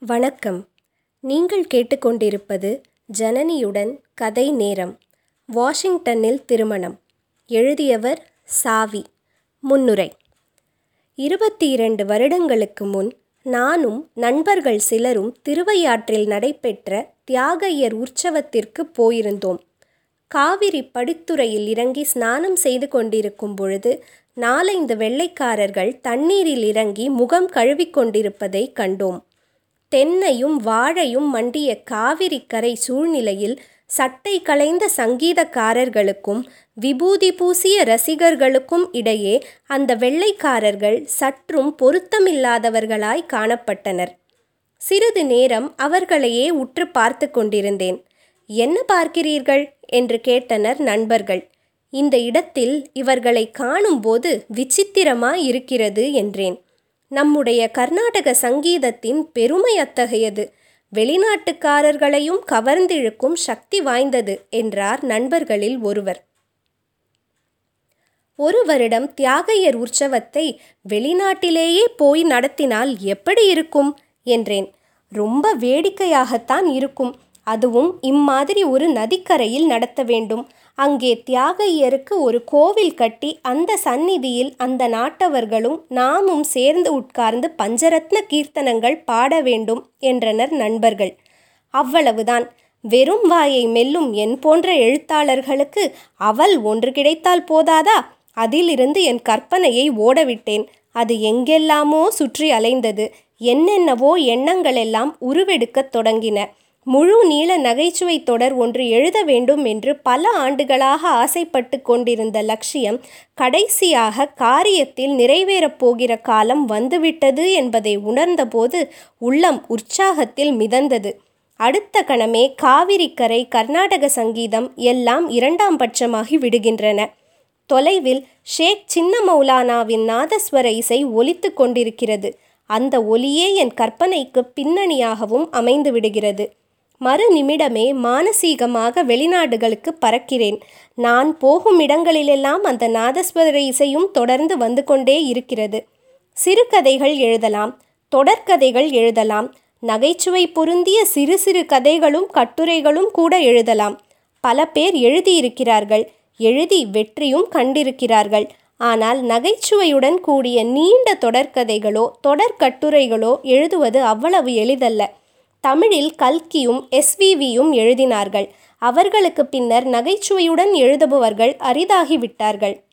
வணக்கம். நீங்கள் கேட்டுக்கொண்டிருப்பது ஜனனியுடன் கதை நேரம். வாஷிங்டனில் திருமணம். எழுதியவர் சாவி. முன்னுரை. இருபத்தி இரண்டு வருடங்களுக்கு முன் நானும் நண்பர்கள் சிலரும் திருவையாற்றில் நடைபெற்ற தியாகையர் உற்சவத்திற்கு போயிருந்தோம். காவிரி படித்துறையில் இறங்கி ஸ்நானம் செய்து கொண்டிருக்கும் பொழுது நாலைந்து வெள்ளைக்காரர்கள் தண்ணீரில் இறங்கி முகம் கழுவிக்கொண்டிருப்பதை கண்டோம். தென்னையும் வாழையும் மண்டிய காவிரி கரை சூழ்நிலையில் சட்டை களைந்த சங்கீதக்காரர்களுக்கும் விபூதி பூசிய ரசிகர்களுக்கும் இடையே அந்த வெள்ளைக்காரர்கள் சற்றும் பொருத்தமில்லாதவர்களாய் காணப்பட்டனர். சிறிது நேரம் அவர்களையே உற்று பார்த்து கொண்டிருந்தேன். என்ன பார்க்கிறீர்கள்? என்று கேட்டனர் நண்பர்கள். இந்த இடத்தில் இவர்களை காணும்போது விசித்திரமாய் இருக்கிறது என்றேன். நம்முடைய கர்நாடக சங்கீதத்தின் பெருமை அத்தகையது. வெளிநாட்டுக்காரர்களையும் கவர்ந்திழுக்கும் சக்தி வாய்ந்தது என்றார் நண்பர்களில் ஒருவர். ஒரு வருடம் தியாகையர் உற்சவத்தை வெளிநாட்டிலேயே போய் நடத்தினால் எப்படி இருக்கும்? என்றேன். ரொம்ப வேடிக்கையாகத்தான் இருக்கும். அதுவும் இம்மாதிரி ஒரு நதிக்கரையில் நடத்த வேண்டும். அங்கே தியாகையருக்கு ஒரு கோவில் கட்டி அந்த சந்நிதியில் அந்த நாட்டவர்களும் நாமும் சேர்ந்து உட்கார்ந்து பஞ்சரத்ன கீர்த்தனங்கள் பாட வேண்டும் என்றனர் நண்பர்கள். அவ்வளவுதான். வெறும் வாயை மெல்லும் என் போன்ற எழுத்தாளர்களுக்கு அவள் ஒன்று கிடைத்தால் போதாதா? அதிலிருந்து என் கற்பனையை ஓடவிட்டேன். அது எங்கெல்லாமோ சுற்றி அலைந்தது. என்னென்னவோ எண்ணங்களெல்லாம் உருவெடுக்கத் தொடங்கின. முழு நீள நகைச்சுவை தொடர் ஒன்று எழுத வேண்டும் என்று பல ஆண்டுகளாக ஆசைப்பட்டு கொண்டிருந்த லட்சியம் கடைசியாக காரியத்தில் நிறைவேறப் போகிற காலம் வந்துவிட்டது என்பதை உணர்ந்தபோது உள்ளம் உற்சாகத்தில் மிதந்தது. அடுத்த கணமே காவிரிக்கரை கர்நாடக சங்கீதம் எல்லாம் இரண்டாம் பட்சமாகி விடுகின்றன. தொலைவில் ஷேக் சின்ன மௌலானாவின் நாதஸ்வர இசை ஒலித்து கொண்டிருக்கிறது. அந்த ஒலியே என் கற்பனைக்கு பின்னணியாகவும் அமைந்து விடுகிறது. மறு நிமிடமே மானசீகமாக வெளிநாடுகளுக்கு பறக்கிறேன். நான் போகும் இடங்களிலெல்லாம் அந்த நாதஸ்வர இசையும் தொடர்ந்து வந்து கொண்டே இருக்கிறது. சிறுகதைகள் எழுதலாம் தொடர்கதைகள் எழுதலாம் நகைச்சுவை பொருந்திய சிறு சிறு கதைகளும் கட்டுரைகளும் கூட எழுதலாம். பல பேர் எழுதியிருக்கிறார்கள் எழுதி வெற்றியும் கண்டிருக்கிறார்கள். ஆனால் நகைச்சுவையுடன் கூடிய நீண்ட தொடர்கதைகளோ தொடர்கட்டுரைகளோ எழுதுவது அவ்வளவு எளிதல்ல. தமிழில் கல்கியும் எஸ்விவியும் எழுதினார்கள். அவர்களுக்கு பின்னர் நகைச்சுவையுடன் எழுதுபவர்கள் அரிதாகிவிட்டார்கள்.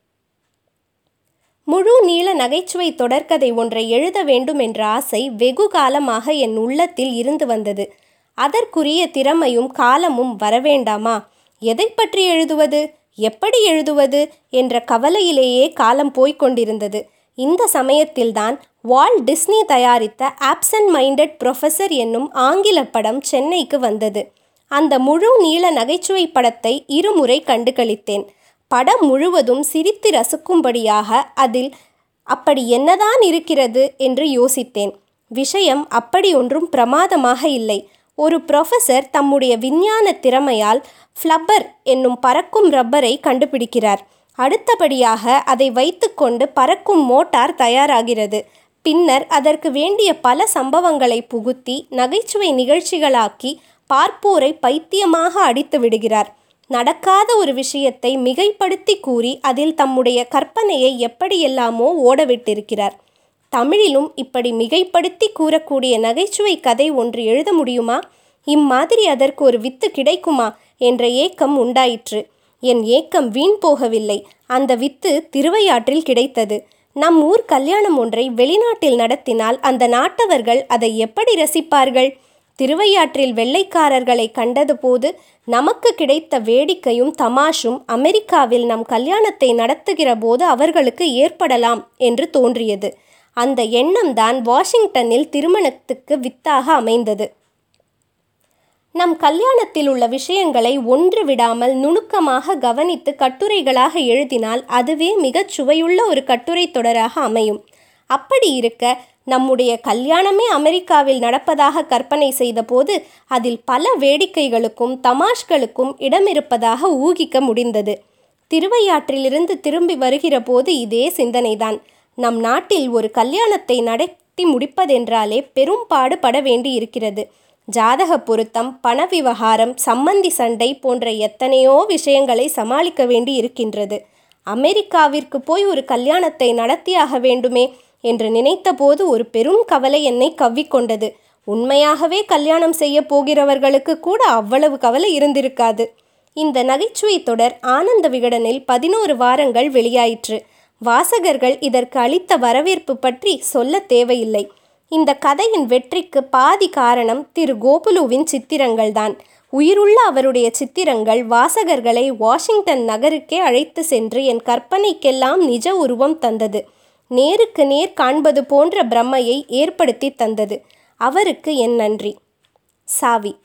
முழு நீள நகைச்சுவை தொடர்கதை ஒன்றை எழுத வேண்டும் என்ற ஆசை வெகு காலமாக என் உள்ளத்தில் இருந்து வந்தது. அதற்குரிய திறமையும் காலமும் வரவேண்டாமா? எதை பற்றி எழுதுவது? எப்படி எழுதுவது? என்ற கவலையிலேயே காலம் போய்க் கொண்டிருந்தது. இந்த சமயத்தில்தான் வால் டிஸ்னி தயாரித்த ஆப்சன்ட் மைண்டட் ப்ரொஃபஸர் என்னும் ஆங்கில படம் சென்னைக்கு வந்தது. அந்த முழு நீள நகைச்சுவை படத்தை இருமுறை கண்டுகளித்தேன். படம் முழுவதும் சிரித்து ரசிக்கும்படியாக அதில் அப்படி என்னதான் இருக்கிறது? என்று யோசித்தேன். விஷயம் அப்படி ஒன்றும் பிரமாதமாக இல்லை. ஒரு ப்ரொஃபஸர் தம்முடைய விஞ்ஞான திறமையால் ஃப்ளப்பர் என்னும் பறக்கும் ரப்பரை கண்டுபிடிக்கிறார். அடுத்தபடியாக அதை வைத்துக்கொண்டு பறக்கும் மோட்டார் தயாராகிறது. பின்னர் அதற்கு வேண்டிய பல சம்பவங்களை புகுத்தி நகைச்சுவை நிகழ்ச்சிகளாக்கி பார்ப்போரை பைத்தியமாக அடித்து விடுகிறார். நடக்காத ஒரு விஷயத்தை மிகைப்படுத்தி கூறி அதில் தம்முடைய கற்பனையை எப்படியெல்லாமோ ஓடவிட்டிருக்கிறார். தமிழிலும் இப்படி மிகைப்படுத்தி கூறக்கூடிய நகைச்சுவை கதை ஒன்று எழுத முடியுமா? இம்மாதிரி அதற்கு ஒரு வித்து கிடைக்குமா? என்ற ஏக்கம் உண்டாயிற்று. என் ஏக்கம் வீண் போகவில்லை. அந்த வித்து திருவையாற்றில் கிடைத்தது. நம் ஊர் கல்யாணம் ஒன்றை வெளிநாட்டில் நடத்தினால் அந்த நாட்டவர்கள் அதை எப்படி ரசிப்பார்கள்? திருவையாற்றில் வெள்ளைக்காரர்களை கண்டதுபோது நமக்கு கிடைத்த வேடிக்கையும் தமாஷும் அமெரிக்காவில் நம் கல்யாணத்தை நடத்துகிற போது அவர்களுக்கு ஏற்படலாம் என்று தோன்றியது. அந்த எண்ணம்தான் வாஷிங்டனில் திருமணத்துக்கு வித்தாக அமைந்தது. நம் கல்யாணத்தில் உள்ள விஷயங்களை ஒன்று விடாமல் நுணுக்கமாக கவனித்து கட்டுரைகளாக எழுதினால் அதுவே மிகச் சுவையுள்ள ஒரு கட்டுரை தொடராக அமையும். அப்படி இருக்க நம்முடைய கல்யாணமே அமெரிக்காவில் நடப்பதாக கற்பனை செய்தபோது அதில் பல வேடிக்கைகளுக்கும் தமாஷ்களுக்கும் இடமிருப்பதாக ஊகிக்க முடிந்தது. திருவையாற்றிலிருந்து திரும்பி வருகிற போது இதே சிந்தனைதான். நம் நாட்டில் ஒரு கல்யாணத்தை நடத்தி முடிப்பதென்றாலே பெரும் பாடுபட வேண்டியிருக்கிறது. ஜாதக பொருத்தம் பண விவகாரம் சம்மந்தி சண்டை போன்ற எத்தனையோ விஷயங்களை சமாளிக்க வேண்டி இருக்கின்றது. அமெரிக்காவிற்கு போய் ஒரு கல்யாணத்தை நடத்தியாக வேண்டுமே என்று நினைத்தபோது ஒரு பெரும் கவலை என்னை கவ்விக்கொண்டது உண்மையாகவே கல்யாணம் செய்ய போகிறவர்களுக்கு கூட அவ்வளவு கவலை இருந்திருக்காது. இந்த நகைச்சுவை தொடர் ஆனந்த விகடனில் பதினோரு வாரங்கள் வெளியாயிற்று. வாசகர்கள் இதற்கு அளித்த வரவேற்பு பற்றி சொல்ல தேவையில்லை. இந்த கதையின் வெற்றிக்கு பாதி காரணம் திரு கோகுலுவின் சித்திரங்கள்தான். உயிருள்ள அவருடைய சித்திரங்கள் வாசகர்களை வாஷிங்டன் நகருக்கே அழைத்து சென்று என் கற்பனைக்கெல்லாம் நிஜ உருவம் தந்தது. நேருக்கு நேர் காண்பது போன்ற பிரம்மையை ஏற்படுத்தி தந்தது. அவருக்கு என் நன்றி. சாவி.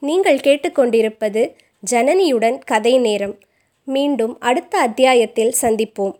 நீங்கள் கேட்டுக்கொண்டிருப்பது ஜனனியுடன் கதை நேரம். மீண்டும் அடுத்த அத்தியாயத்தில் சந்திப்போம்.